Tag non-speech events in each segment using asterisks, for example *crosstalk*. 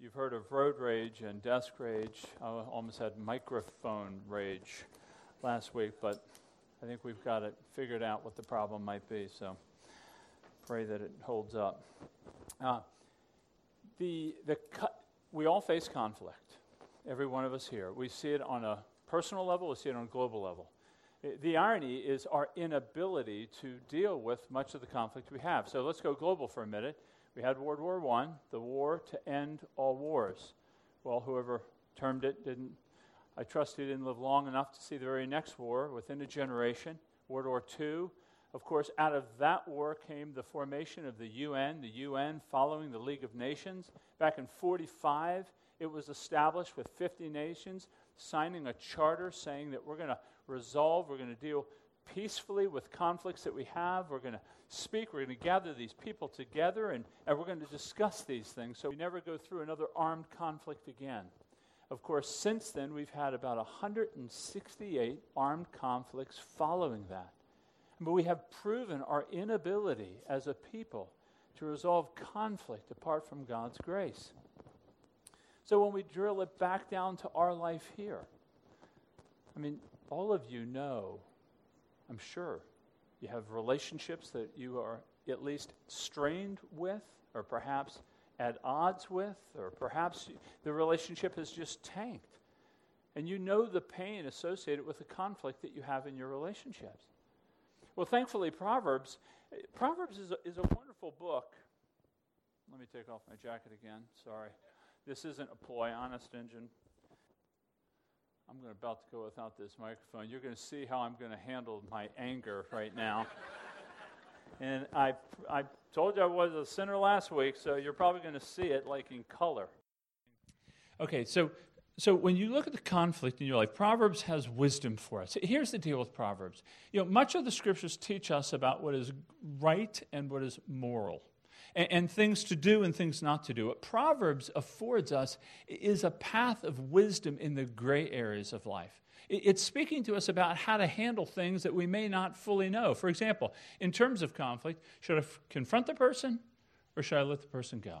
You've heard of road rage and desk rage. I almost had microphone rage last week, but I think we've got it figured out what the problem might be. So pray that it holds up. Uh, the, the we all face conflict, every one of us here. We see it on a personal level, we see it on a global level. The irony is our inability to deal with much of the conflict we have. So let's go global for a minute. We had World War I, the war to end all wars. Well, whoever termed it didn't, I trust he didn't live long enough to see the very next war within a generation. World War II. Of course, out of that war came the formation of the UN, the UN following the League of Nations. Back in 45, it was established with 50 nations signing a charter saying that we're going to resolve, we're going to deal peacefully with conflicts that we have. We're going to speak. We're going to gather these people together and, and we're going to discuss these things so we never go through another armed conflict again. Of course, since then, we've had about 168 armed conflicts following that. But we have proven our inability as a people to resolve conflict apart from God's grace. So when we drill it back down to our life here, I mean, all of you know I'm sure. You have relationships that you are at least strained with, or perhaps at odds with, or perhaps the relationship has just tanked. And you know the pain associated with the conflict that you have in your relationships. Well, thankfully, Proverbs, Proverbs is a, is a wonderful book. Let me take off my jacket again. Sorry. This isn't a ploy, honest engine. I'm about to go without this microphone. You're going to see how I'm going to handle my anger right now. *laughs* and I, I told you I was a sinner last week, so you're probably going to see it like in color. Okay, so so when you look at the conflict in your life, Proverbs has wisdom for us. Here's the deal with Proverbs. You know, much of the scriptures teach us about what is right and what is moral and, and things to do and things not to do. What Proverbs affords us is a path of wisdom in the gray areas of life. It's speaking to us about how to handle things that we may not fully know. For example, in terms of conflict, should I confront the person or should I let the person go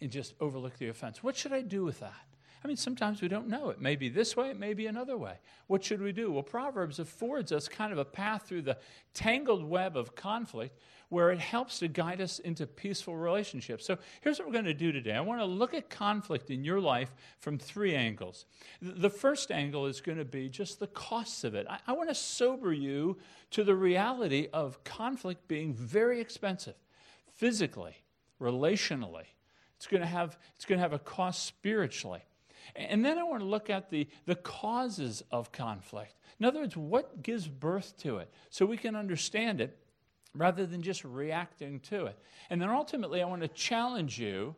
and just overlook the offense? What should I do with that? I mean, sometimes we don't know. It may be this way, it may be another way. What should we do? Well, Proverbs affords us kind of a path through the tangled web of conflict where it helps to guide us into peaceful relationships. So here's what we're going to do today. I want to look at conflict in your life from three angles. The first angle is going to be just the costs of it. I, I want to sober you to the reality of conflict being very expensive physically, relationally. It's going to have, it's going to have a cost spiritually. And then I want to look at the, the causes of conflict. In other words, what gives birth to it so we can understand it rather than just reacting to it. And then ultimately, I want to challenge you,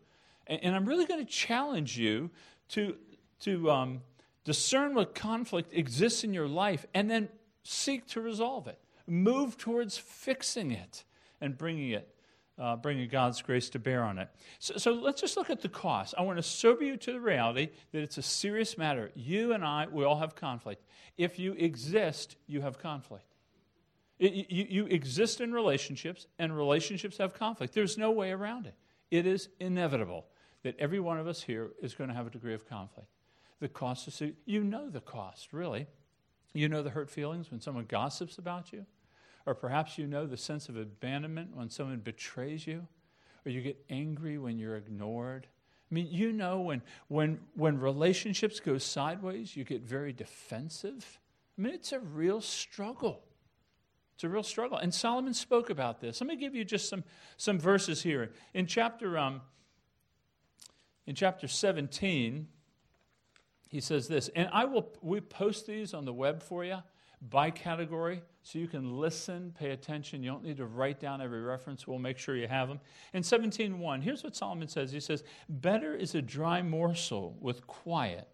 and, I'm really going to challenge you to, to um, discern what conflict exists in your life and then seek to resolve it. Move towards fixing it and bringing it uh, bringing God's grace to bear on it. So, so let's just look at the cost. I want to sober you to the reality that it's a serious matter. You and I, we all have conflict. If you exist, you have conflict. It, you, you exist in relationships, and relationships have conflict. There's no way around it. It is inevitable that every one of us here is going to have a degree of conflict. The cost is, you know the cost, really. You know the hurt feelings when someone gossips about you. Or perhaps you know the sense of abandonment when someone betrays you, or you get angry when you're ignored. I mean, you know when, when, when relationships go sideways, you get very defensive. I mean, it's a real struggle. It's a real struggle. And Solomon spoke about this. Let me give you just some, some verses here. In chapter, um, in chapter 17, he says this, and I will we post these on the web for you by category so you can listen, pay attention. You don't need to write down every reference. We'll make sure you have them. In 17:1, here's what Solomon says. He says, "Better is a dry morsel with quiet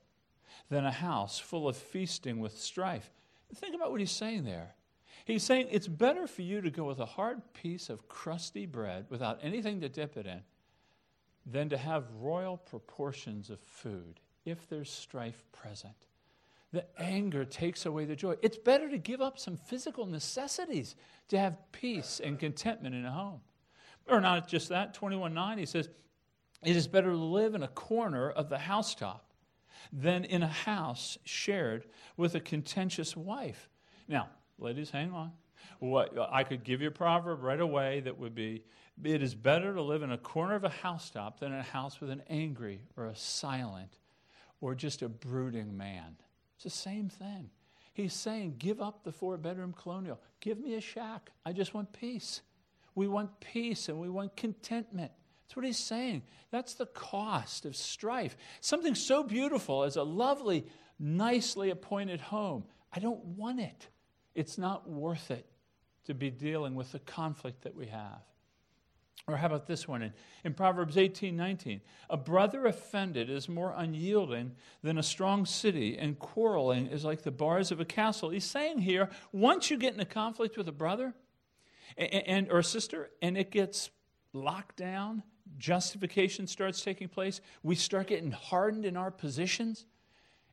than a house full of feasting with strife." Think about what he's saying there. He's saying it's better for you to go with a hard piece of crusty bread without anything to dip it in than to have royal proportions of food if there's strife present the anger takes away the joy. It's better to give up some physical necessities to have peace and contentment in a home. Or not just that, 21 9, he says, It is better to live in a corner of the housetop than in a house shared with a contentious wife. Now, ladies, hang on. What, I could give you a proverb right away that would be it is better to live in a corner of a housetop than in a house with an angry or a silent or just a brooding man. It's the same thing. He's saying, give up the four bedroom colonial. Give me a shack. I just want peace. We want peace and we want contentment. That's what he's saying. That's the cost of strife. Something so beautiful as a lovely, nicely appointed home. I don't want it. It's not worth it to be dealing with the conflict that we have. Or how about this one in, in Proverbs 18 19? A brother offended is more unyielding than a strong city, and quarreling is like the bars of a castle. He's saying here once you get in a conflict with a brother and, and or sister, and it gets locked down, justification starts taking place, we start getting hardened in our positions.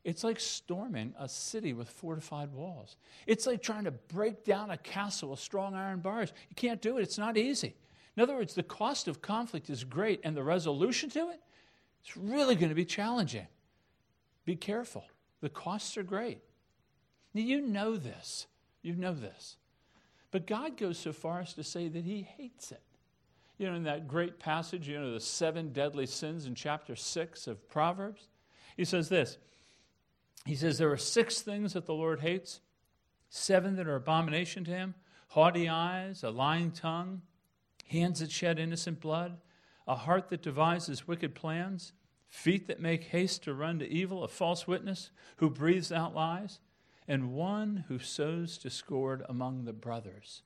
It's like storming a city with fortified walls. It's like trying to break down a castle with strong iron bars. You can't do it, it's not easy. In other words, the cost of conflict is great, and the resolution to it, it's really going to be challenging. Be careful. The costs are great. Now, you know this. You know this. But God goes so far as to say that He hates it. You know, in that great passage, you know, the seven deadly sins in chapter 6 of Proverbs, he says this. He says, There are six things that the Lord hates, seven that are abomination to him haughty eyes, a lying tongue, hands that shed innocent blood, a heart that devises wicked plans, feet that make haste to run to evil, a false witness who breathes out lies, and one who sows discord among the brothers.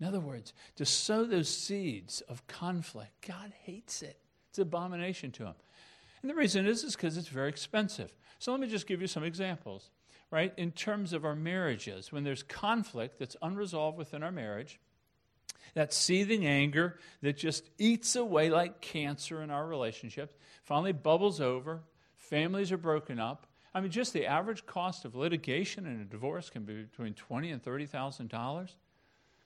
In other words, to sow those seeds of conflict, God hates it. It's an abomination to him. And the reason is is because it's very expensive. So let me just give you some examples, right? In terms of our marriages, when there's conflict that's unresolved within our marriage, that seething anger that just eats away like cancer in our relationships, finally bubbles over, families are broken up. I mean, just the average cost of litigation in a divorce can be between twenty and thirty thousand dollars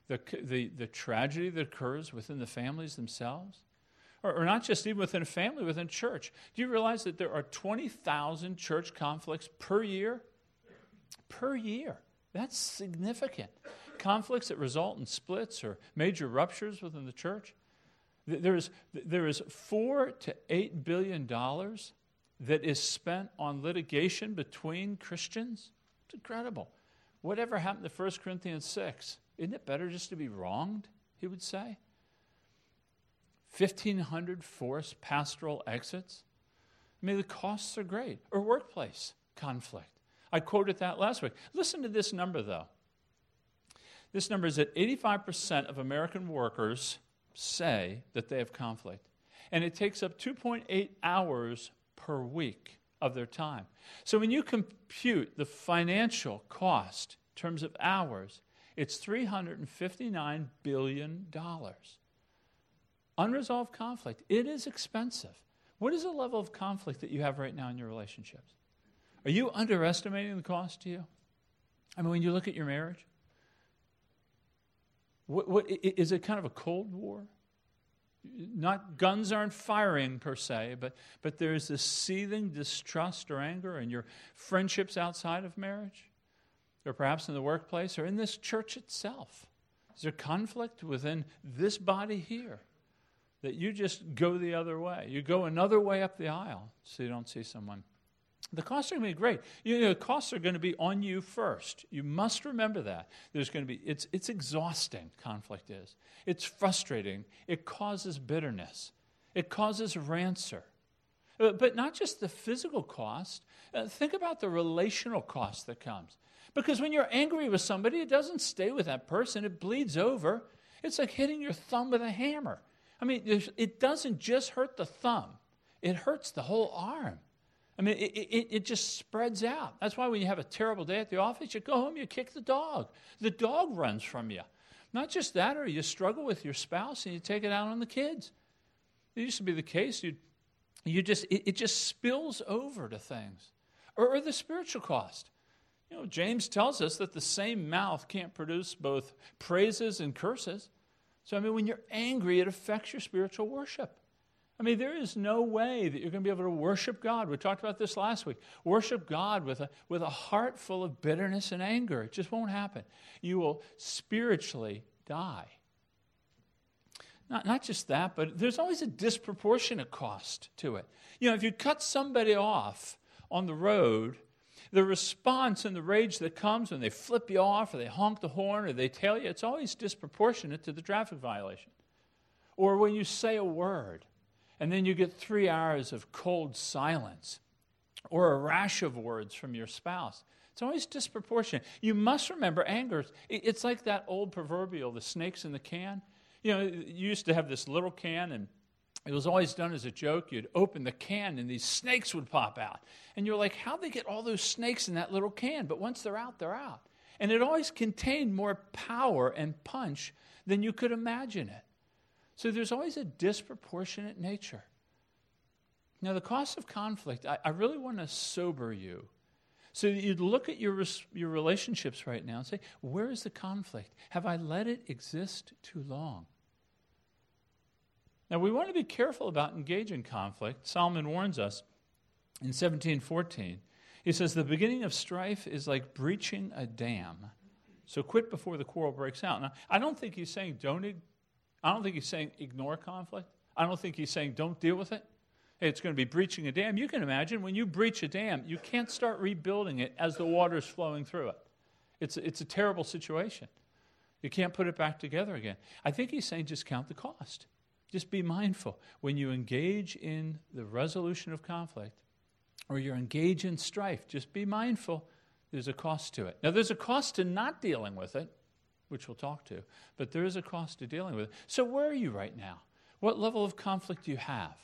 the, the, the tragedy that occurs within the families themselves? Or, or not just even within a family, within church. Do you realize that there are 20,000 church conflicts per year? Per year. That's significant. Conflicts that result in splits or major ruptures within the church. There is, there is four to eight billion dollars that is spent on litigation between Christians. It's incredible. Whatever happened to 1 Corinthians 6? Isn't it better just to be wronged? He would say. 1,500 forced pastoral exits. I mean, the costs are great. Or workplace conflict. I quoted that last week. Listen to this number, though. This number is that 85% of American workers say that they have conflict. And it takes up 2.8 hours per week of their time. So when you compute the financial cost in terms of hours, it's $359 billion. Unresolved conflict. It is expensive. What is the level of conflict that you have right now in your relationships? Are you underestimating the cost to you? I mean, when you look at your marriage, what, what, is it kind of a Cold War? Not guns aren't firing per se, but, but there's this seething distrust or anger in your friendships outside of marriage or perhaps in the workplace or in this church itself? Is there conflict within this body here that you just go the other way? You go another way up the aisle so you don't see someone. The costs are going to be great. You know, the costs are going to be on you first. You must remember that. There's going to be, it's, it's exhausting, conflict is. It's frustrating. It causes bitterness. It causes rancor. Uh, but not just the physical cost. Uh, think about the relational cost that comes. Because when you're angry with somebody, it doesn't stay with that person, it bleeds over. It's like hitting your thumb with a hammer. I mean, it doesn't just hurt the thumb, it hurts the whole arm. I mean, it, it, it, just spreads out. That's why when you have a terrible day at the office, you go home, you kick the dog. The dog runs from you. Not just that, or you struggle with your spouse and you take it out on the kids. It used to be the case. You, you just, it, it just spills over to things. Or, or the spiritual cost. You know, James tells us that the same mouth can't produce both praises and curses. So, I mean, when you're angry, it affects your spiritual worship. I mean, there is no way that you're going to be able to worship God. We talked about this last week. Worship God with a, with a heart full of bitterness and anger. It just won't happen. You will spiritually die. Not, not just that, but there's always a disproportionate cost to it. You know, if you cut somebody off on the road, the response and the rage that comes when they flip you off or they honk the horn or they tail you, it's always disproportionate to the traffic violation. Or when you say a word and then you get three hours of cold silence or a rash of words from your spouse. It's always disproportionate. You must remember anger. It's like that old proverbial, the snakes in the can. You know, you used to have this little can, and it was always done as a joke. You'd open the can, and these snakes would pop out. And you're like, how'd they get all those snakes in that little can? But once they're out, they're out. And it always contained more power and punch than you could imagine it. So there's always a disproportionate nature. Now, the cost of conflict, I, I really want to sober you. So you'd look at your, your relationships right now and say, where is the conflict? Have I let it exist too long? Now, we want to be careful about engaging conflict. Solomon warns us in 1714. He says, The beginning of strife is like breaching a dam. So quit before the quarrel breaks out. Now, I don't think he's saying don't I don't think he's saying ignore conflict. I don't think he's saying don't deal with it. It's going to be breaching a dam. You can imagine when you breach a dam, you can't start rebuilding it as the water is flowing through it. It's, it's a terrible situation. You can't put it back together again. I think he's saying just count the cost. Just be mindful. When you engage in the resolution of conflict or you engage in strife, just be mindful there's a cost to it. Now, there's a cost to not dealing with it which we'll talk to. But there is a cost to dealing with it. So, where are you right now? What level of conflict do you have?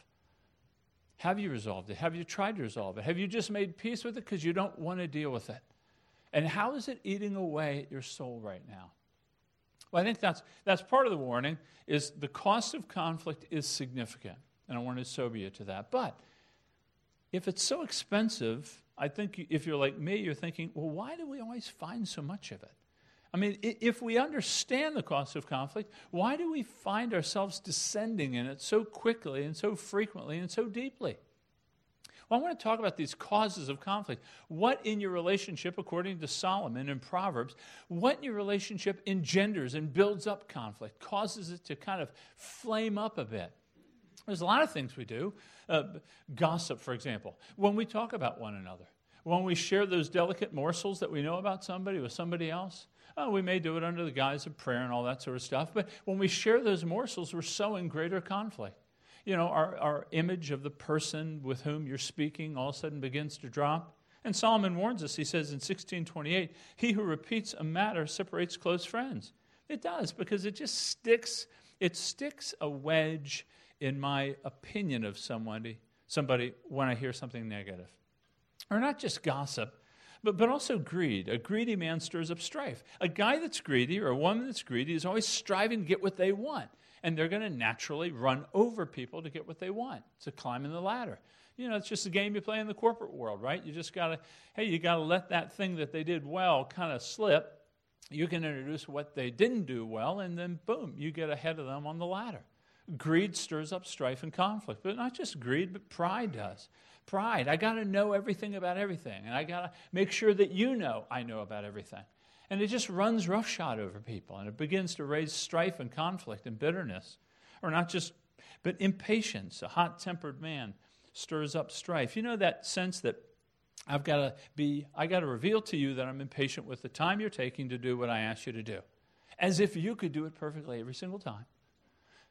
Have you resolved it? Have you tried to resolve it? Have you just made peace with it because you don't want to deal with it? And how is it eating away at your soul right now? Well, I think that's, that's part of the warning is the cost of conflict is significant. And I want to sober you to that. But if it's so expensive, I think if you're like me, you're thinking, well, why do we always find so much of it? I mean, if we understand the cost of conflict, why do we find ourselves descending in it so quickly and so frequently and so deeply? Well, I want to talk about these causes of conflict. What in your relationship, according to Solomon in Proverbs, what in your relationship engenders and builds up conflict, causes it to kind of flame up a bit? There's a lot of things we do. Uh, gossip, for example, when we talk about one another, when we share those delicate morsels that we know about somebody with somebody else, Oh, we may do it under the guise of prayer and all that sort of stuff, but when we share those morsels, we're sowing greater conflict. You know, our, our image of the person with whom you're speaking all of a sudden begins to drop. And Solomon warns us, he says in 1628, he who repeats a matter separates close friends. It does, because it just sticks, it sticks a wedge in my opinion of somebody, somebody when I hear something negative. Or not just gossip, but, but also greed. A greedy man stirs up strife. A guy that's greedy or a woman that's greedy is always striving to get what they want. And they're going to naturally run over people to get what they want. to a climbing the ladder. You know, it's just a game you play in the corporate world, right? You just got to, hey, you got to let that thing that they did well kind of slip. You can introduce what they didn't do well, and then boom, you get ahead of them on the ladder. Greed stirs up strife and conflict, but not just greed, but pride does. Pride. I got to know everything about everything, and I got to make sure that you know I know about everything. And it just runs roughshod over people, and it begins to raise strife and conflict and bitterness. Or not just, but impatience. A hot tempered man stirs up strife. You know that sense that I've got to be, I got to reveal to you that I'm impatient with the time you're taking to do what I ask you to do. As if you could do it perfectly every single time.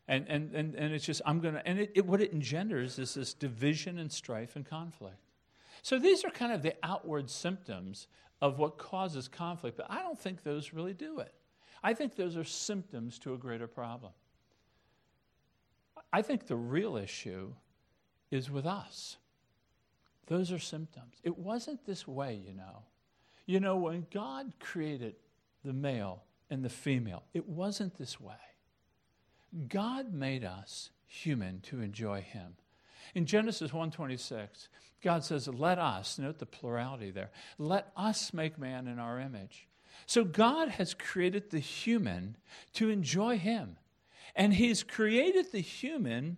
And, and, and, and it's just, I'm going to, and it, it, what it engenders is this division and strife and conflict. So these are kind of the outward symptoms of what causes conflict, but I don't think those really do it. I think those are symptoms to a greater problem. I think the real issue is with us. Those are symptoms. It wasn't this way, you know. You know, when God created the male and the female, it wasn't this way. God made us human to enjoy him. In Genesis 1:26, God says, "Let us, note the plurality there. Let us make man in our image." So God has created the human to enjoy him. And he's created the human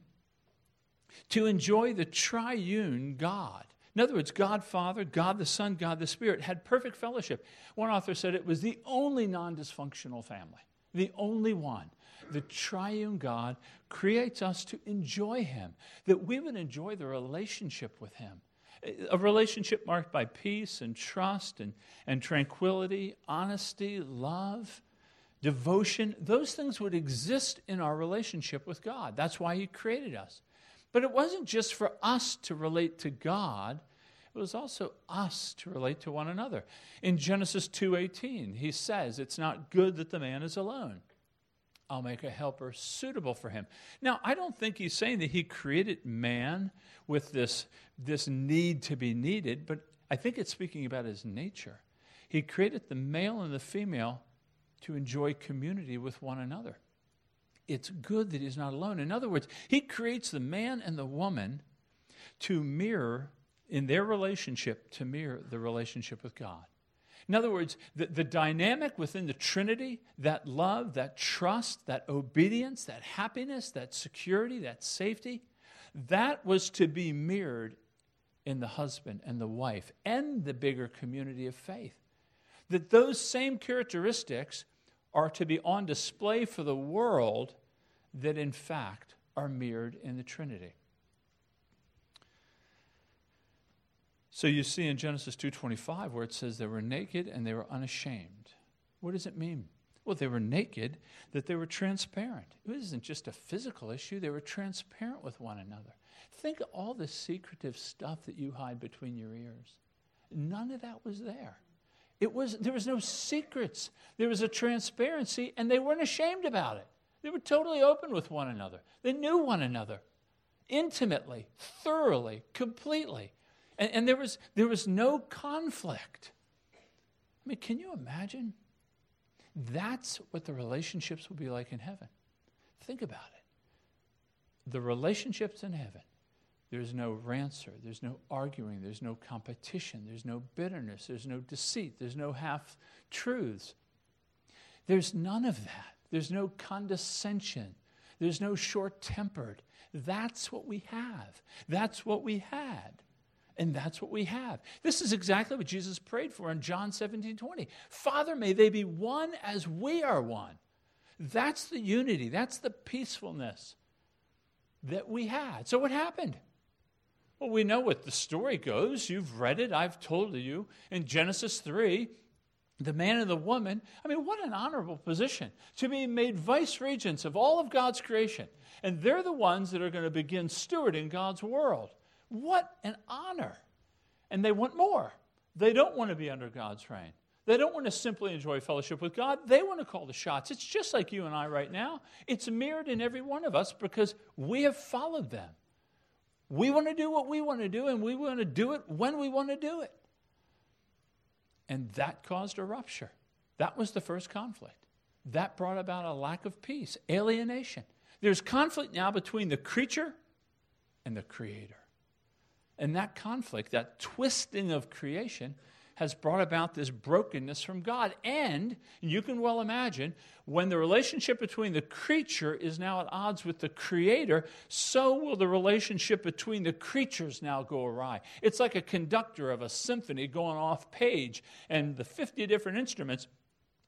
to enjoy the triune God. In other words, God Father, God the Son, God the Spirit had perfect fellowship. One author said it was the only non dysfunctional family, the only one. The triune God creates us to enjoy Him, that we would enjoy the relationship with Him. A relationship marked by peace and trust and, and tranquility, honesty, love, devotion. Those things would exist in our relationship with God. That's why He created us. But it wasn't just for us to relate to God, it was also us to relate to one another. In Genesis 2:18, he says, "It's not good that the man is alone. I'll make a helper suitable for him." Now, I don't think he's saying that he created man with this, this need to be needed, but I think it's speaking about his nature. He created the male and the female to enjoy community with one another it's good that he's not alone. In other words, he creates the man and the woman to mirror, in their relationship, to mirror the relationship with God. In other words, the, the dynamic within the Trinity, that love, that trust, that obedience, that happiness, that security, that safety, that was to be mirrored in the husband and the wife and the bigger community of faith. That those same characteristics are to be on display for the world that in fact are mirrored in the Trinity. So you see in Genesis 2:25 where it says they were naked and they were unashamed. What does it mean? Well, they were naked, that they were transparent. It wasn't just a physical issue, they were transparent with one another. Think of all the secretive stuff that you hide between your ears. None of that was there. It was, there was no secrets. There was a transparency, and they weren't ashamed about it. They were totally open with one another. They knew one another intimately, thoroughly, completely. And, and there, was, there was no conflict. I mean, can you imagine? That's what the relationships will be like in heaven. Think about it. The relationships in heaven there's no rancour, there's no arguing, there's no competition, there's no bitterness, there's no deceit, there's no half truths. There's none of that. There's no condescension, there's no short tempered. That's what we have. That's what we had. And that's what we have. This is exactly what Jesus prayed for in John 17 20. Father, may they be one as we are one. That's the unity, that's the peacefulness that we had. So, what happened? Well, we know what the story goes. You've read it, I've told you. In Genesis 3, the man and the woman, I mean, what an honorable position to be made vice regents of all of God's creation. And they're the ones that are going to begin stewarding God's world. What an honor. And they want more. They don't want to be under God's reign. They don't want to simply enjoy fellowship with God. They want to call the shots. It's just like you and I right now. It's mirrored in every one of us because we have followed them. We want to do what we want to do, and we want to do it when we want to do it. And that caused a rupture. That was the first conflict. That brought about a lack of peace, alienation. There's conflict now between the creature and the creator. And that conflict, that twisting of creation, has brought about this brokenness from God. And you can well imagine when the relationship between the creature is now at odds with the creator, so will the relationship between the creatures now go awry. It's like a conductor of a symphony going off page, and the 50 different instruments,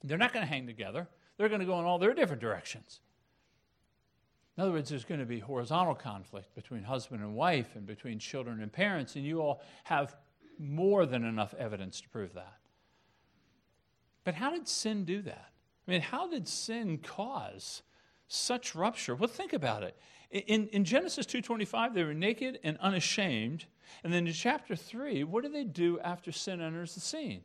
they're not going to hang together. They're going to go in all their different directions. In other words, there's going to be horizontal conflict between husband and wife and between children and parents, and you all have more than enough evidence to prove that. But how did sin do that? I mean, how did sin cause such rupture? Well, think about it. In, in Genesis 2.25, they were naked and unashamed. And then in chapter 3, what do they do after sin enters the scene?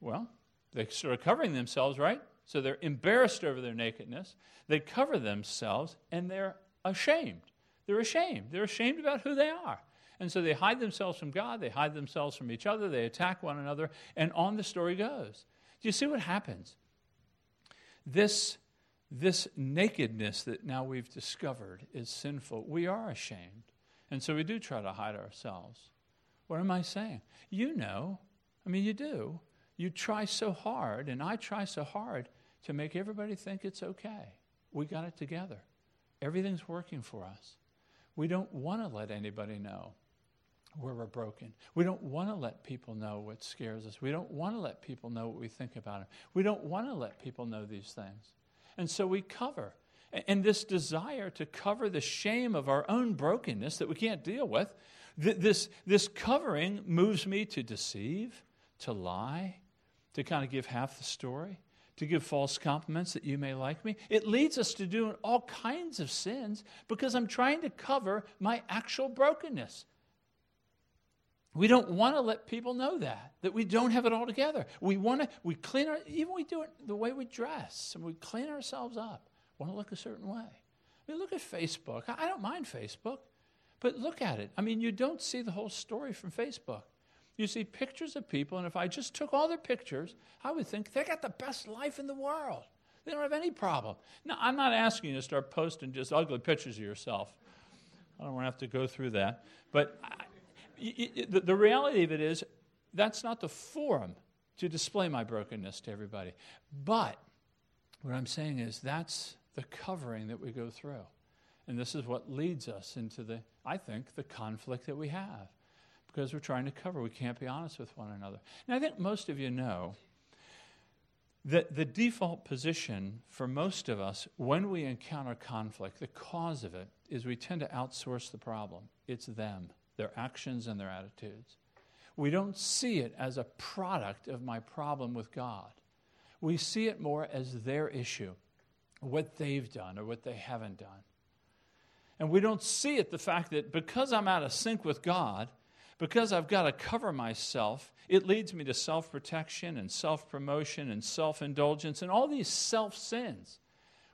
Well, they start covering themselves, right? So they're embarrassed over their nakedness. They cover themselves and they're ashamed. They're ashamed. They're ashamed about who they are. And so they hide themselves from God, they hide themselves from each other, they attack one another, and on the story goes. Do you see what happens? This, this nakedness that now we've discovered is sinful. We are ashamed. And so we do try to hide ourselves. What am I saying? You know, I mean, you do. You try so hard, and I try so hard to make everybody think it's okay. We got it together. Everything's working for us. We don't want to let anybody know where we're broken. We don't want to let people know what scares us. We don't want to let people know what we think about them. We don't want to let people know these things. And so we cover. And this desire to cover the shame of our own brokenness that we can't deal with, this, this covering moves me to deceive, to lie, to kind of give half the story, to give false compliments that you may like me. It leads us to doing all kinds of sins because I'm trying to cover my actual brokenness. We don't want to let people know that, that we don't have it all together. We want to, we clean our, even we do it the way we dress, and we clean ourselves up, want to look a certain way. I mean, look at Facebook. I don't mind Facebook, but look at it. I mean, you don't see the whole story from Facebook. You see pictures of people, and if I just took all their pictures, I would think they got the best life in the world. They don't have any problem. Now, I'm not asking you to start posting just ugly pictures of yourself. I don't want to have to go through that. But the, the reality of it is, that's not the forum to display my brokenness to everybody. But what I'm saying is, that's the covering that we go through. And this is what leads us into the, I think, the conflict that we have because we're trying to cover. We can't be honest with one another. And I think most of you know that the default position for most of us when we encounter conflict, the cause of it, is we tend to outsource the problem. It's them, their actions, and their attitudes. We don't see it as a product of my problem with God. We see it more as their issue, what they've done or what they haven't done. And we don't see it the fact that because I'm out of sync with God, because I've got to cover myself, it leads me to self protection and self promotion and self indulgence and all these self sins,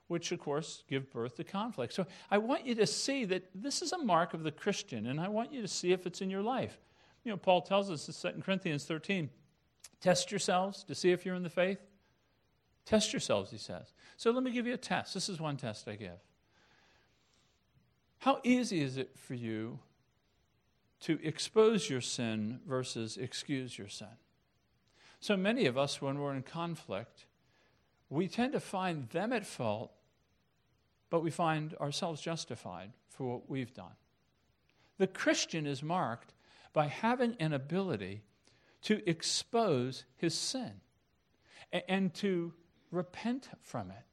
which, of course, give birth to conflict. So I want you to see that this is a mark of the Christian, and I want you to see if it's in your life. You know, Paul tells us in 2 Corinthians 13 test yourselves to see if you're in the faith. Test yourselves, he says. So let me give you a test. This is one test I give. How easy is it for you to expose your sin versus excuse your sin. So many of us, when we're in conflict, we tend to find them at fault, but we find ourselves justified for what we've done. The Christian is marked by having an ability to expose his sin and to repent from it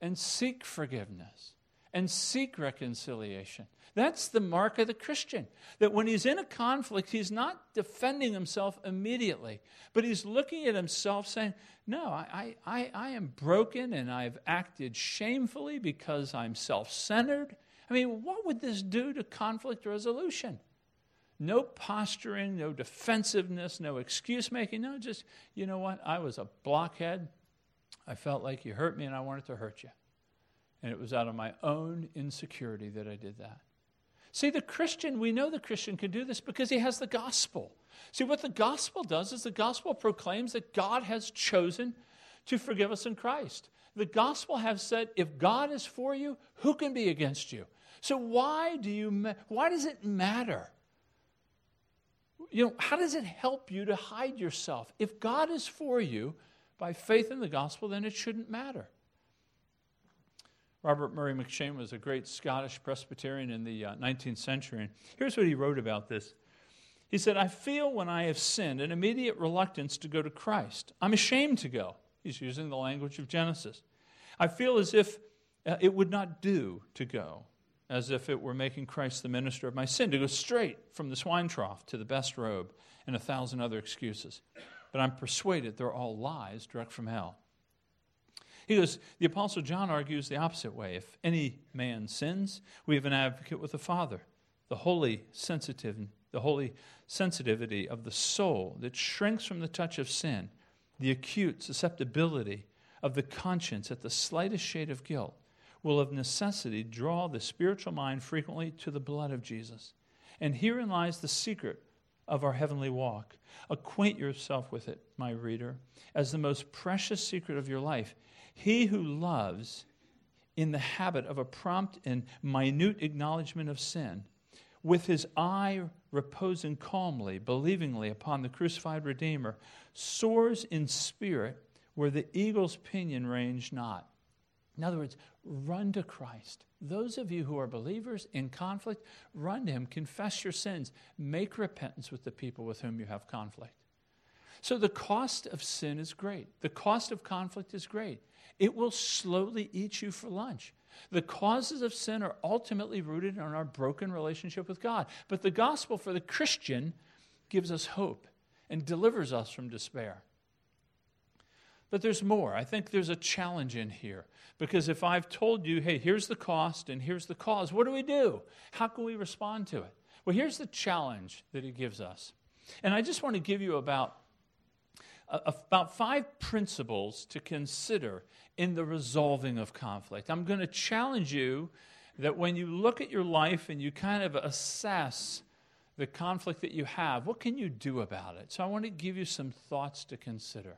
and seek forgiveness and seek reconciliation. That's the mark of the Christian. That when he's in a conflict, he's not defending himself immediately, but he's looking at himself saying, No, I, I, I am broken and I've acted shamefully because I'm self centered. I mean, what would this do to conflict resolution? No posturing, no defensiveness, no excuse making. No, just, you know what? I was a blockhead. I felt like you hurt me and I wanted to hurt you. And it was out of my own insecurity that I did that. See, the Christian, we know the Christian can do this because he has the gospel. See, what the gospel does is the gospel proclaims that God has chosen to forgive us in Christ. The gospel has said, if God is for you, who can be against you? So why do you why does it matter? You know, how does it help you to hide yourself? If God is for you by faith in the gospel, then it shouldn't matter. Robert Murray M'Cheyne was a great Scottish Presbyterian in the uh, 19th century. And here's what he wrote about this. He said, I feel when I have sinned an immediate reluctance to go to Christ. I'm ashamed to go. He's using the language of Genesis. I feel as if uh, it would not do to go, as if it were making Christ the minister of my sin, to go straight from the swine trough to the best robe and a thousand other excuses. But I'm persuaded they're all lies direct from hell. He goes, the Apostle John argues the opposite way. If any man sins, we have an advocate with the Father. The holy sensitive, the holy sensitivity of the soul that shrinks from the touch of sin, the acute susceptibility of the conscience at the slightest shade of guilt, will of necessity draw the spiritual mind frequently to the blood of Jesus. And herein lies the secret of our heavenly walk. Acquaint yourself with it, my reader, as the most precious secret of your life. He who loves in the habit of a prompt and minute acknowledgement of sin, with his eye reposing calmly, believingly upon the crucified Redeemer, soars in spirit where the eagle's pinion range not. In other words, run to Christ. Those of you who are believers in conflict, run to Him, confess your sins, make repentance with the people with whom you have conflict. So the cost of sin is great. The cost of conflict is great. It will slowly eat you for lunch. The causes of sin are ultimately rooted in our broken relationship with God. But the gospel for the Christian gives us hope and delivers us from despair. But there's more. I think there's a challenge in here. Because if I've told you, hey, here's the cost and here's the cause, what do we do? How can we respond to it? Well, here's the challenge that he gives us. And I just want to give you about, uh, about five principles to consider in the resolving of conflict. I'm going to challenge you that when you look at your life and you kind of assess the conflict that you have, what can you do about it? So I want to give you some thoughts to consider.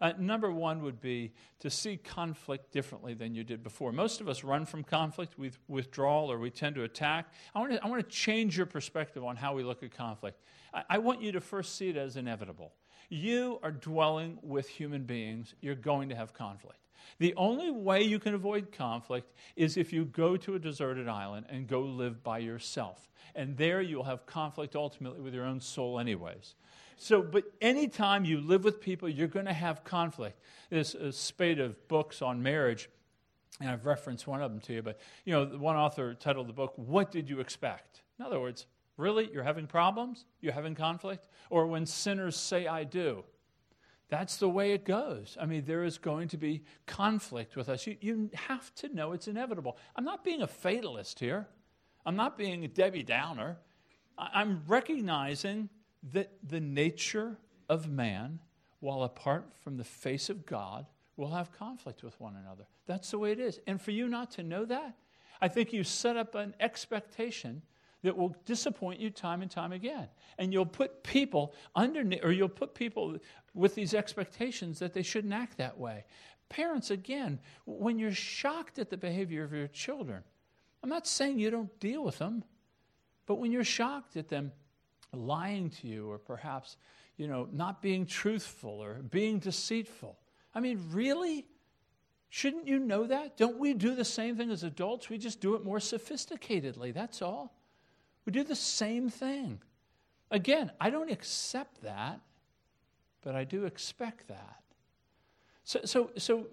Uh, number one would be to see conflict differently than you did before. Most of us run from conflict, we withdraw, or we tend to attack. I want to, I want to change your perspective on how we look at conflict. I, I want you to first see it as inevitable. You are dwelling with human beings, you're going to have conflict. The only way you can avoid conflict is if you go to a deserted island and go live by yourself. And there you'll have conflict ultimately with your own soul, anyways. So, but anytime you live with people, you're going to have conflict. There's a spate of books on marriage, and I've referenced one of them to you, but you know, one author titled the book, What Did You Expect? In other words, really, you're having problems? You're having conflict? Or when sinners say, I do. That's the way it goes. I mean, there is going to be conflict with us. You, you have to know it's inevitable. I'm not being a fatalist here, I'm not being a Debbie Downer. I'm recognizing that the nature of man, while apart from the face of God, will have conflict with one another. That's the way it is. And for you not to know that, I think you set up an expectation that will disappoint you time and time again. And you'll put people under, or you'll put people with these expectations that they shouldn't act that way. Parents, again, when you're shocked at the behavior of your children, I'm not saying you don't deal with them, but when you're shocked at them lying to you or perhaps, you know, not being truthful or being deceitful. I mean, really? Shouldn't you know that? Don't we do the same thing as adults? We just do it more sophisticatedly, that's all. We do the same thing. Again, I don't accept that, but I do expect that. So, so, so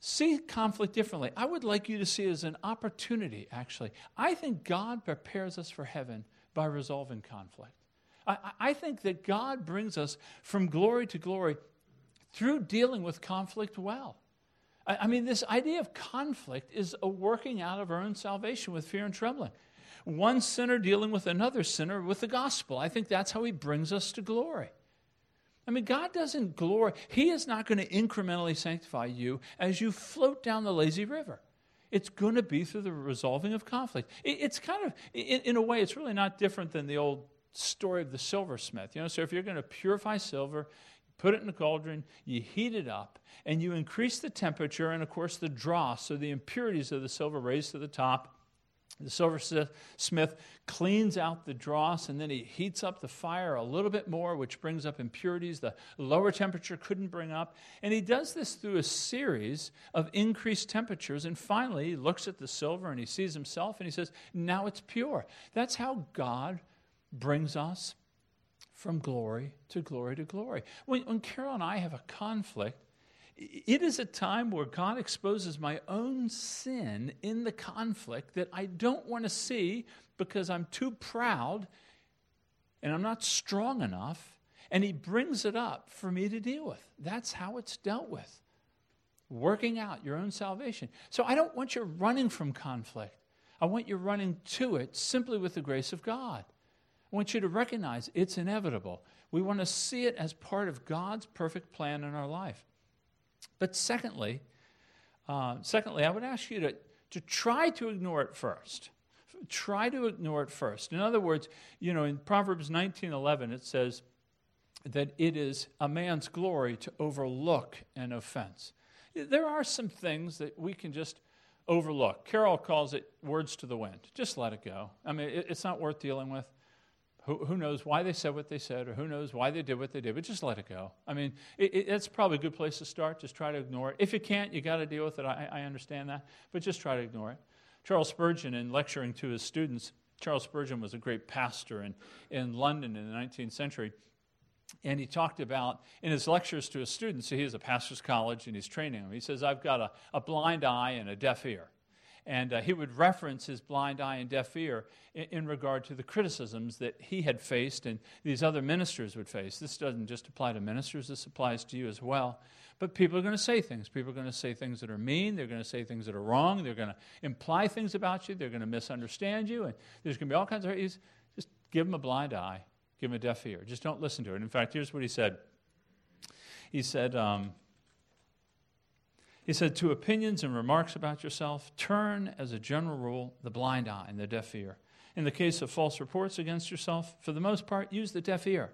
see conflict differently. I would like you to see it as an opportunity, actually. I think God prepares us for heaven by resolving conflict. I, I think that God brings us from glory to glory through dealing with conflict well. I, I mean, this idea of conflict is a working out of our own salvation with fear and trembling. One sinner dealing with another sinner with the gospel. I think that's how he brings us to glory. I mean, God doesn't glory. He is not going to incrementally sanctify you as you float down the lazy river. It's going to be through the resolving of conflict. It's kind of, in, a way, it's really not different than the old story of the silversmith. You know, so if you're going to purify silver, put it in a cauldron, you heat it up, and you increase the temperature and, of course, the dross, so the impurities of the silver raise to the top. The silversmith cleans out the dross and then he heats up the fire a little bit more, which brings up impurities the lower temperature couldn't bring up. And he does this through a series of increased temperatures. And finally, he looks at the silver and he sees himself and he says, Now it's pure. That's how God brings us from glory to glory to glory. When, when Carol and I have a conflict, it is a time where God exposes my own sin in the conflict that I don't want to see because I'm too proud and I'm not strong enough. And He brings it up for me to deal with. That's how it's dealt with. Working out your own salvation. So I don't want you running from conflict. I want you running to it simply with the grace of God. I want you to recognize it's inevitable. We want to see it as part of God's perfect plan in our life. But secondly, uh, secondly, I would ask you to, to try to ignore it first. Try to ignore it first. In other words, you know, in Proverbs 19:11 it says that it is a man's glory to overlook an offense. There are some things that we can just overlook. Carol calls it words to the wind. Just let it go. I mean, it's not worth dealing with. Who, who knows why they said what they said, or who knows why they did what they did, but just let it go. I mean, it, it, that's probably a good place to start. Just try to ignore it. If you can't, you got to deal with it. I, I understand that, but just try to ignore it. Charles Spurgeon, in lecturing to his students, Charles Spurgeon was a great pastor in, in London in the 19th century. And he talked about in his lectures to his students, so he has a pastor's college and he's training them. He says, I've got a, a blind eye and a deaf ear. And uh, he would reference his blind eye and deaf ear in, in, regard to the criticisms that he had faced and these other ministers would face. This doesn't just apply to ministers, this applies to you as well. But people are going to say things. People are going to say things that are mean. They're going to say things that are wrong. They're going to imply things about you. They're going to misunderstand you. And there's going to be all kinds of. Just give them a blind eye, give them a deaf ear. Just don't listen to it. In fact, here's what he said. He said, um, he said, To opinions and remarks about yourself, turn, as a general rule, the blind eye and the deaf ear. In the case of false reports against yourself, for the most part, use the deaf ear.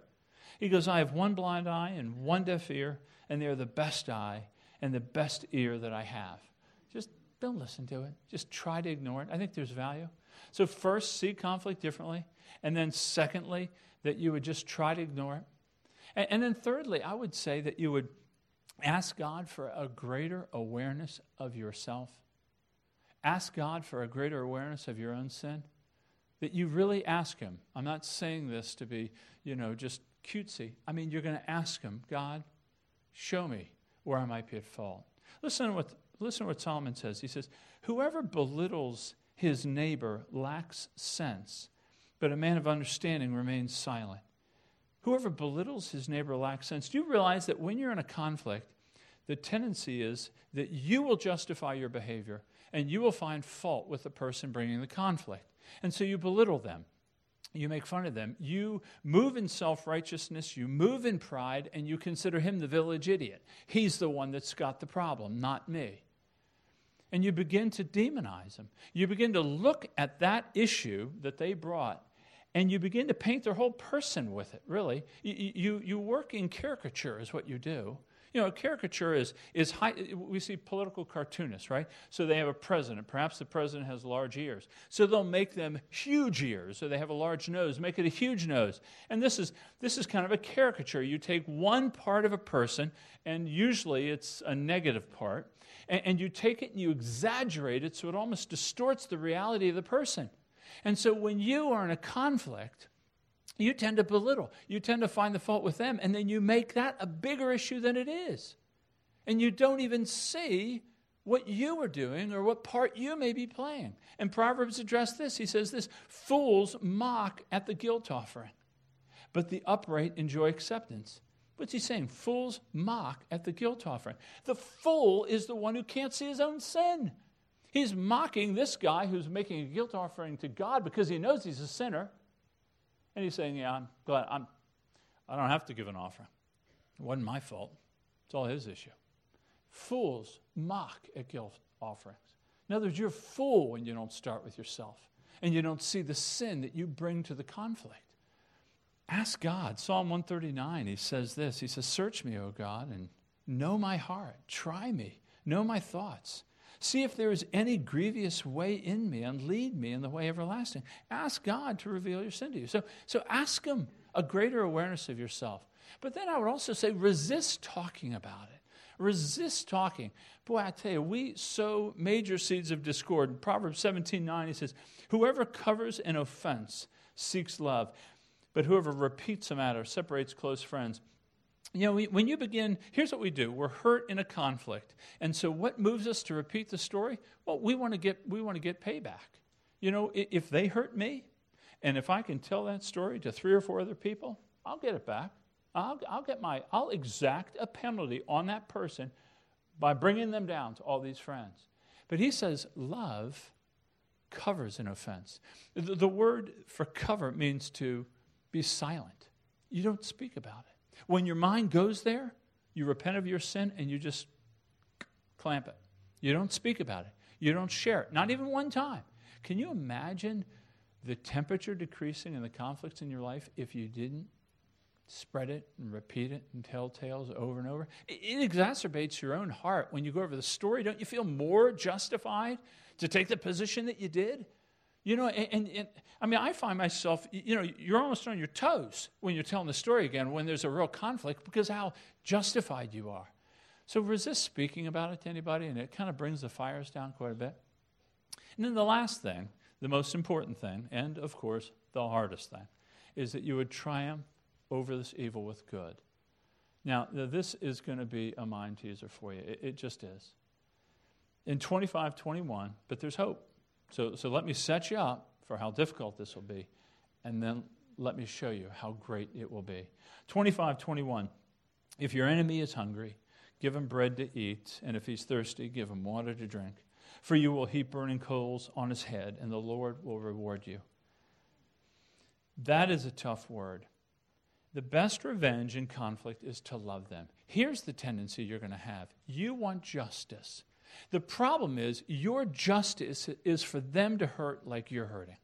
He goes, I have one blind eye and one deaf ear, and they're the best eye and the best ear that I have. Just don't listen to it. Just try to ignore it. I think there's value. So, first, see conflict differently. And then, secondly, that you would just try to ignore it. And, and then, thirdly, I would say that you would Ask God for a greater awareness of yourself. Ask God for a greater awareness of your own sin. That you really ask Him. I'm not saying this to be, you know, just cutesy. I mean, you're going to ask Him, God, show me where I might be at fault. Listen to what, listen what Solomon says. He says, Whoever belittles his neighbor lacks sense, but a man of understanding remains silent. Whoever belittles his neighbor lacks sense. Do you realize that when you're in a conflict, the tendency is that you will justify your behavior and you will find fault with the person bringing the conflict. And so you belittle them. You make fun of them. You move in self righteousness, you move in pride, and you consider him the village idiot. He's the one that's got the problem, not me. And you begin to demonize him. You begin to look at that issue that they brought and you begin to paint their whole person with it, really. You, you, you work in caricature, is what you do. You know, a caricature is, is high, we see political cartoonists, right? So they have a president. Perhaps the president has large ears. So they'll make them huge ears. So they have a large nose, make it a huge nose. And this is, this is kind of a caricature. You take one part of a person, and usually it's a negative part, and, and you take it and you exaggerate it so it almost distorts the reality of the person. And so when you are in a conflict, you tend to belittle. You tend to find the fault with them, and then you make that a bigger issue than it is. And you don't even see what you are doing or what part you may be playing. And Proverbs address this. He says this fools mock at the guilt offering, but the upright enjoy acceptance. What's he saying? Fools mock at the guilt offering. The fool is the one who can't see his own sin. He's mocking this guy who's making a guilt offering to God because he knows he's a sinner. And he's saying, Yeah, I'm glad I'm, I don't have to give an offering. It wasn't my fault. It's all his issue. Fools mock at guilt offerings. In other words, you're a fool when you don't start with yourself and you don't see the sin that you bring to the conflict. Ask God. Psalm 139, he says this He says, Search me, O God, and know my heart. Try me. Know my thoughts See if there is any grievous way in me and lead me in the way everlasting. Ask God to reveal your sin to you. So, so ask Him a greater awareness of yourself. But then I would also say resist talking about it. Resist talking. Boy, I tell you, we sow major seeds of discord. In Proverbs 17 9, he says, Whoever covers an offense seeks love, but whoever repeats a matter separates close friends. You know, we, when you begin, here's what we do. We're hurt in a conflict. And so what moves us to repeat the story? Well, we want to get we want to get payback. You know, if they hurt me, and if I can tell that story to three or four other people, I'll get it back. I'll, I'll get my I'll exact a penalty on that person by bringing them down to all these friends. But he says love covers an offense. The, the word for cover means to be silent. You don't speak about it. When your mind goes there, you repent of your sin and you just clamp it. You don't speak about it. You don't share it, not even one time. Can you imagine the temperature decreasing and the conflicts in your life if you didn't spread it and repeat it and tell tales over and over? It, exacerbates your own heart. When you go over the story, don't you feel more justified to take the position that you did? You know, and, and, and, I mean, I find myself, you know, you're almost on your toes when you're telling the story again when there's a real conflict because how justified you are. So resist speaking about it to anybody, and it kind of brings the fires down quite a bit. And then the last thing, the most important thing, and of course, the hardest thing, is that you would triumph over this evil with good. Now, this is going to be a mind teaser for you. It, it just is. In 25, 21, but there's hope. So, so let me set you up for how difficult this will be, and then let me show you how great it will be. 25, 21. If your enemy is hungry, give him bread to eat, and if he's thirsty, give him water to drink. For you will heap burning coals on his head, and the Lord will reward you. That is a tough word. The best revenge in conflict is to love them. Here's the tendency you're going to have you want justice. The problem is, your justice is for them to hurt like you're hurting.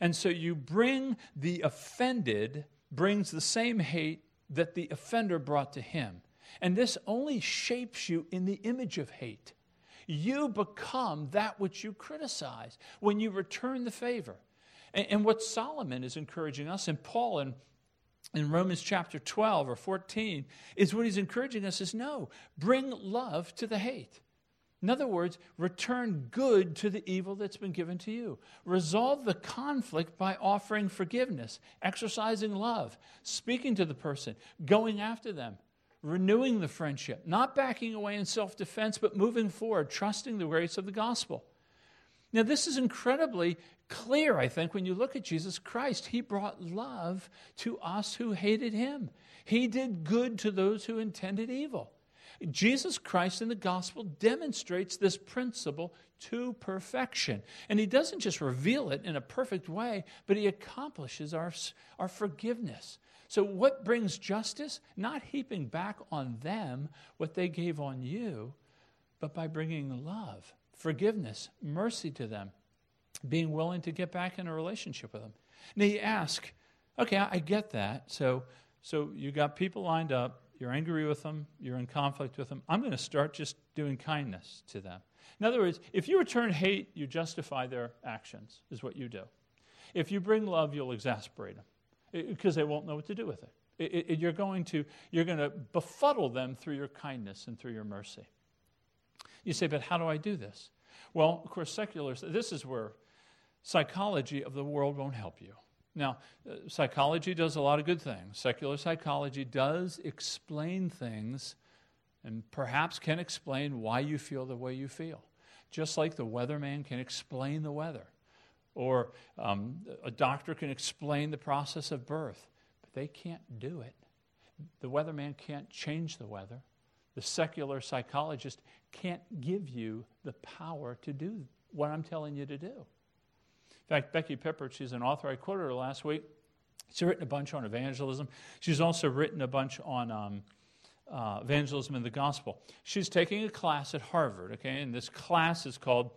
And so you bring the offended, brings the same hate that the offender brought to him. And this only shapes you in the image of hate. You become that which you criticize when you return the favor. And, and what Solomon is encouraging us, and Paul in, in Romans chapter 12 or 14, is what he's encouraging us is no, bring love to the hate. In other words, return good to the evil that's been given to you. Resolve the conflict by offering forgiveness, exercising love, speaking to the person, going after them, renewing the friendship, not backing away in self defense, but moving forward, trusting the grace of the gospel. Now, this is incredibly clear, I think, when you look at Jesus Christ. He brought love to us who hated him, He did good to those who intended evil. Jesus Christ in the gospel demonstrates this principle to perfection. And he doesn't just reveal it in a perfect way, but he accomplishes our, our forgiveness. So, what brings justice? Not heaping back on them what they gave on you, but by bringing love, forgiveness, mercy to them, being willing to get back in a relationship with them. Now, you ask, okay, I get that. So, so you got people lined up you're angry with them, you're in conflict with them, I'm going to start just doing kindness to them. In other words, if you return hate, you justify their actions, is what you do. If you bring love, you'll exasperate them because they won't know what to do with it. It, it. you're going to you're going to befuddle them through your kindness and through your mercy. You say, but how do I do this? Well, of course, secular. This is where psychology of the world won't help you. Now, uh, psychology does a lot of good things. Secular psychology does explain things and perhaps can explain why you feel the way you feel. Just like the weatherman can explain the weather, or um, a doctor can explain the process of birth, but they can't do it. The weatherman can't change the weather. The secular psychologist can't give you the power to do what I'm telling you to do. In fact, Becky Pippert, she's an author. I quoted her last week. She's written a bunch on evangelism. She's also written a bunch on um, uh, evangelism and the gospel. She's taking a class at Harvard, okay, and this class is called,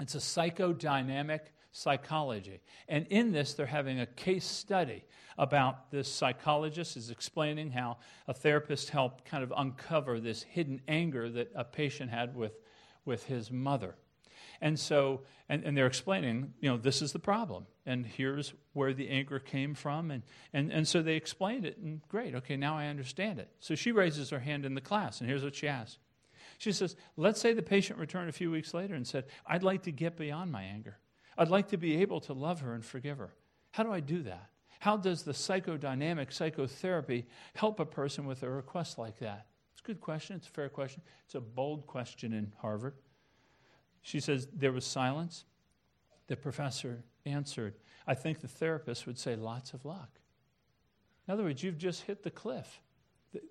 it's a psychodynamic psychology. And in this, they're having a case study about this psychologist is explaining how a therapist helped kind of uncover this hidden anger that a patient had with, with his mother. And so, and, and they're explaining, you know, this is the problem, and here's where the anger came from. And, and, and so they explained it, and great, okay, now I understand it. So she raises her hand in the class, and here's what she asks. She says, Let's say the patient returned a few weeks later and said, I'd like to get beyond my anger. I'd like to be able to love her and forgive her. How do I do that? How does the psychodynamic psychotherapy help a person with a request like that? It's a good question. It's a fair question. It's a bold question in Harvard. She says, There was silence. The professor answered, I think the therapist would say, Lots of luck. In other words, you've just hit the cliff.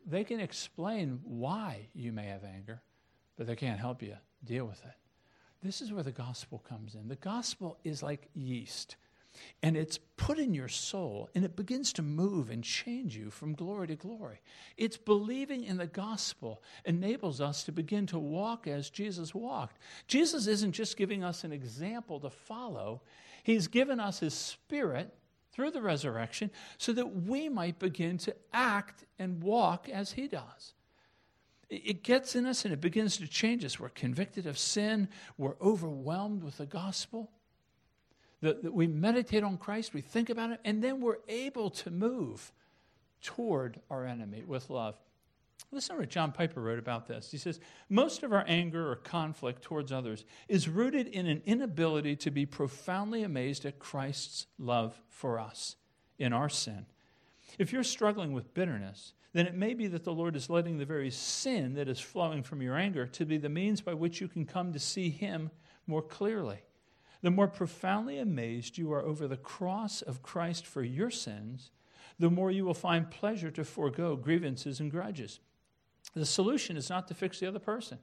They can explain why you may have anger, but they can't help you deal with it. This is where the gospel comes in. The gospel is like yeast and it's put in your soul and it begins to move and change you from glory to glory. It's believing in the gospel enables us to begin to walk as Jesus walked. Jesus isn't just giving us an example to follow, He's given us His Spirit through the resurrection so that we might begin to act and walk as He does. It gets in us and it begins to change us. We're convicted of sin, we're overwhelmed with the gospel. That, that we meditate on Christ, we think about it, and then we're able to move toward our enemy with love. Listen to what John Piper wrote about this. He says, Most of our anger or conflict towards others is rooted in an inability to be profoundly amazed at Christ's love for us in our sin. If you're struggling with bitterness, then it may be that the Lord is letting the very sin that is flowing from your anger to be the means by which you can come to see Him more clearly. The more profoundly amazed you are over the cross of Christ for your sins, the more you will find pleasure to forego grievances and grudges. The solution is not to fix the other person.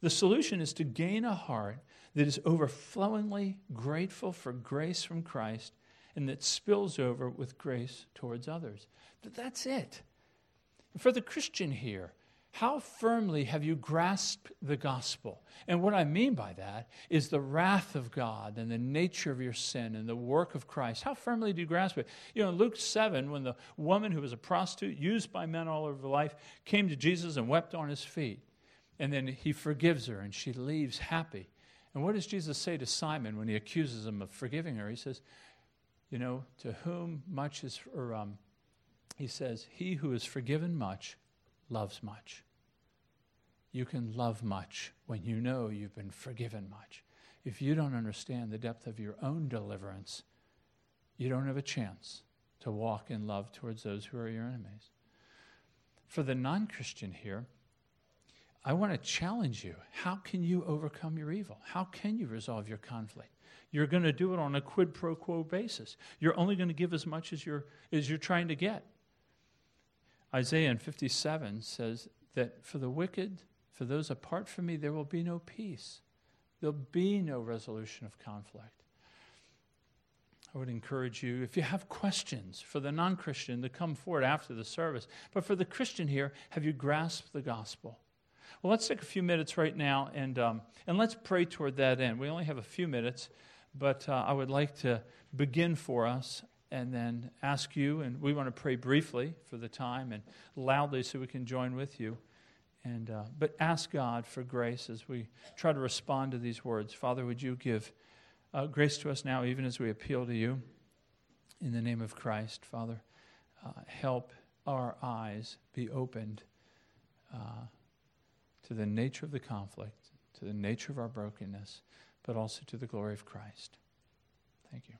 The solution is to gain a heart that is overflowingly grateful for grace from Christ and that spills over with grace towards others. But that's it. For the Christian here, how firmly have you grasped the gospel? And what I mean by that is the wrath of God and the nature of your sin and the work of Christ. How firmly do you grasp it? You know, in Luke 7, when the woman who was a prostitute, used by men all over life, came to Jesus and wept on his feet. And then he forgives her and she leaves happy. And what does Jesus say to Simon when he accuses him of forgiving her? He says, You know, to whom much is, or um, he says, He who is forgiven much loves much. You can love much when you know you've been forgiven much. If you don't understand the depth of your own deliverance, you don't have a chance to walk in love towards those who are your enemies. For the non Christian here, I want to challenge you. How can you overcome your evil? How can you resolve your conflict? You're going to do it on a quid pro quo basis. You're only going to give as much as you're, as you're trying to get. Isaiah in 57 says that for the wicked, for those apart from me, there will be no peace. There'll be no resolution of conflict. I would encourage you, if you have questions for the non Christian, to come forward after the service. But for the Christian here, have you grasped the gospel? Well, let's take a few minutes right now and, um, and let's pray toward that end. We only have a few minutes, but uh, I would like to begin for us and then ask you, and we want to pray briefly for the time and loudly so we can join with you. And, uh, but ask God for grace as we try to respond to these words. Father, would you give uh, grace to us now, even as we appeal to you? In the name of Christ, Father, uh, help our eyes be opened uh, to the nature of the conflict, to the nature of our brokenness, but also to the glory of Christ. Thank you.